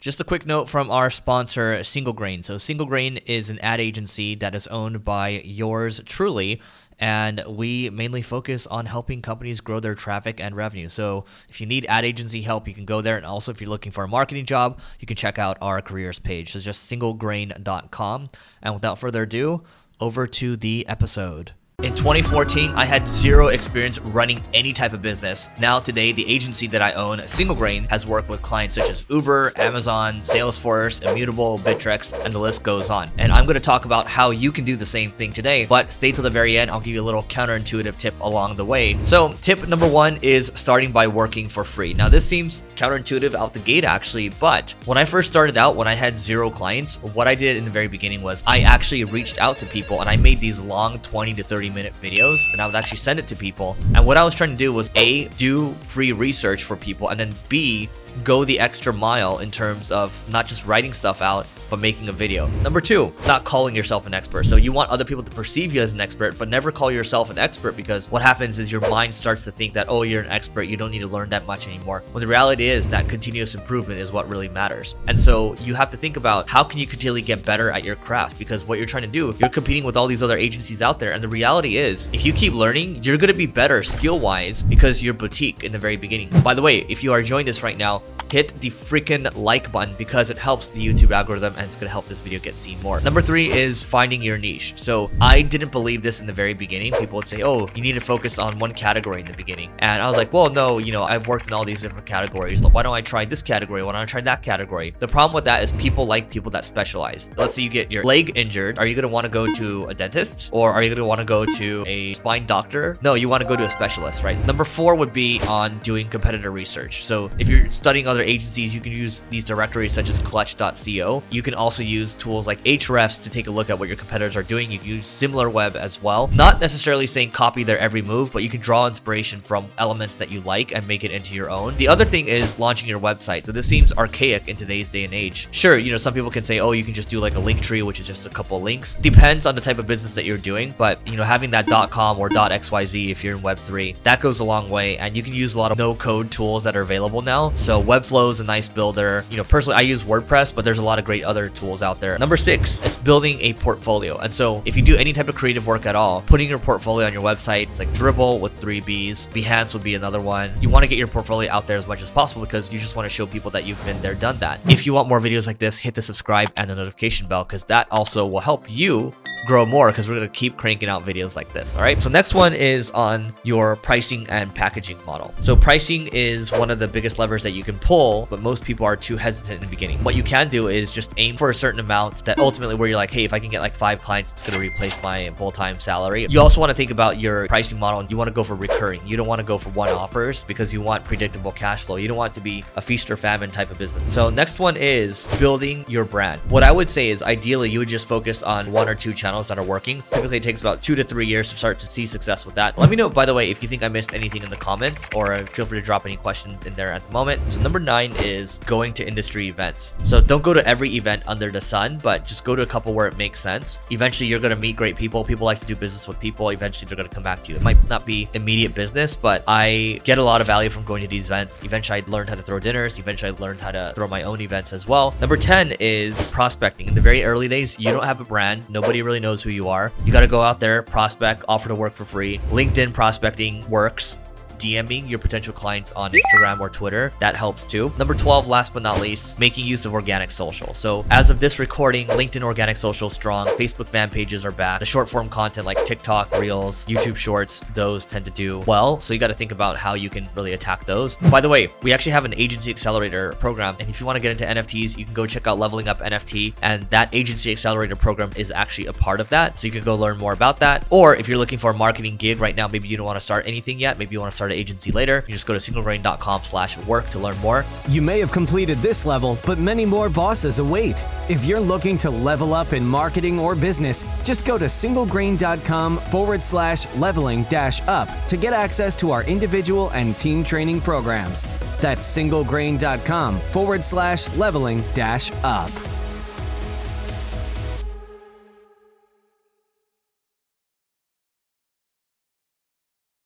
Just a quick note from our sponsor, Single Grain. So, Single Grain is an ad agency that is owned by yours truly, and we mainly focus on helping companies grow their traffic and revenue. So, if you need ad agency help, you can go there. And also, if you're looking for a marketing job, you can check out our careers page. So, just singlegrain.com. And without further ado, over to the episode. In 2014, I had zero experience running any type of business. Now, today, the agency that I own, Single Grain, has worked with clients such as Uber, Amazon, Salesforce, Immutable, Bittrex, and the list goes on. And I'm going to talk about how you can do the same thing today, but stay till the very end. I'll give you a little counterintuitive tip along the way. So, tip number one is starting by working for free. Now, this seems counterintuitive out the gate, actually, but when I first started out, when I had zero clients, what I did in the very beginning was I actually reached out to people and I made these long 20 to 30 minute videos and I would actually send it to people. And what I was trying to do was A, do free research for people, and then B, go the extra mile in terms of not just writing stuff out, but making a video. Number two, not calling yourself an expert. So you want other people to perceive you as an expert, but never call yourself an expert because what happens is your mind starts to think that, oh, you're an expert, you don't need to learn that much anymore. When the reality is that continuous improvement is what really matters. And so you have to think about how can you continually get better at your craft because what you're trying to do, you're competing with all these other agencies out there. And the reality is, if you keep learning, you're to be better skill wise because you're boutique in the very beginning. By the way, if you are enjoying this right now, hit the freaking like button because it helps the YouTube algorithm and it's going to help this video get seen more. Number three is finding your niche. So I didn't believe this in the very beginning. People would say, oh, you need to focus on one category in the beginning. And I was like, well, no, you know, I've worked in all these different categories. Like, why don't I try this category? Why don't I try that category? The problem with that is people like people that specialize. Let's say you get your leg injured. Are you going to want to go to a dentist or are you going to want to go to a spine doctor? No, you want to go to a specialist, right? Number four would be on doing competitor research. So if you're studying other agencies, you can use these directories such as clutch.co. You can also use tools like Ahrefs to take a look at what your competitors are doing. You can use SimilarWeb as well. Not necessarily saying copy their every move, but you can draw inspiration from elements that you like and make it into your own. The other thing is launching your website. So this seems archaic in today's day and age. Sure, you know, some people can say, oh, you can just do like a Linktree, which is just a couple links. Depends on the type of business that you're doing, but you know, having that .com or .xyz if you're in Web3, that goes a long way. And you can use a lot of no-code tools that are available now. So Webflow is a nice builder. You know, personally, I use WordPress, but there's a lot of great other tools out there. Number six, it's building a portfolio. And so if you do any type of creative work at all, putting your portfolio on your website, it's like Dribbble with three B's. Behance would be another one. You want to get your portfolio out there as much as possible because you just want to show people that you've been there, done that. If you want more videos like this, hit the subscribe and the notification bell because that also will help you grow more because we're going to keep cranking out videos like this. All right. So next one is on your pricing and packaging model. So pricing is one of the biggest levers that you can pull, but most people are too hesitant in the beginning. What you can do is just aim for a certain amount that ultimately where you're like, hey, if I can get like five clients, it's going to replace my full-time salary. You also want to think about your pricing model. You want to go for recurring. You don't want to go for one offers because you want predictable cash flow. You don't want to be a feast or famine type of business. So next one is building your brand. What I would say is ideally you would just focus on one or two channels that are working. Typically it takes about two to three years to start to see success with that. Let me know, by the way, if you think I missed anything in the comments or feel free to drop any questions in there at the moment. So number nine is going to industry events. So don't go to every event under the sun, but just go to a couple where it makes sense. Eventually you're going to meet great people. People like to do business with people. Eventually they're going to come back to you. It might not be immediate business, but I get a lot of value from going to these events. Eventually I learned how to throw dinners. Eventually I learned how to throw my own events as well. Number 10 is prospecting. In the very early days, you don't have a brand. Nobody really knows who you are. You got to go out there, prospect, offer to work for free. LinkedIn prospecting works. DMing your potential clients on Instagram or Twitter. That helps too. Number 12, last but not least, making use of organic social. So as of this recording, LinkedIn organic social strong. Facebook fan pages are back. The short form content like TikTok, Reels, YouTube Shorts, those tend to do well. So you got to think about how you can really attack those. By the way, we actually have an agency accelerator program. And if you want to get into NFTs, you can go check out Leveling Up NFT. And that agency accelerator program is actually a part of that. So you can go learn more about that. Or if you're looking for a marketing gig right now, maybe you don't want to start anything yet. Maybe you want to start an agency later. You just go to singlegrain.com slash work to learn more. You may have completed this level, but many more bosses await. If you're looking to level up in marketing or business, just go to singlegrain.com forward slash leveling dash up to get access to our individual and team training programs. That's singlegrain.com forward slash leveling dash up.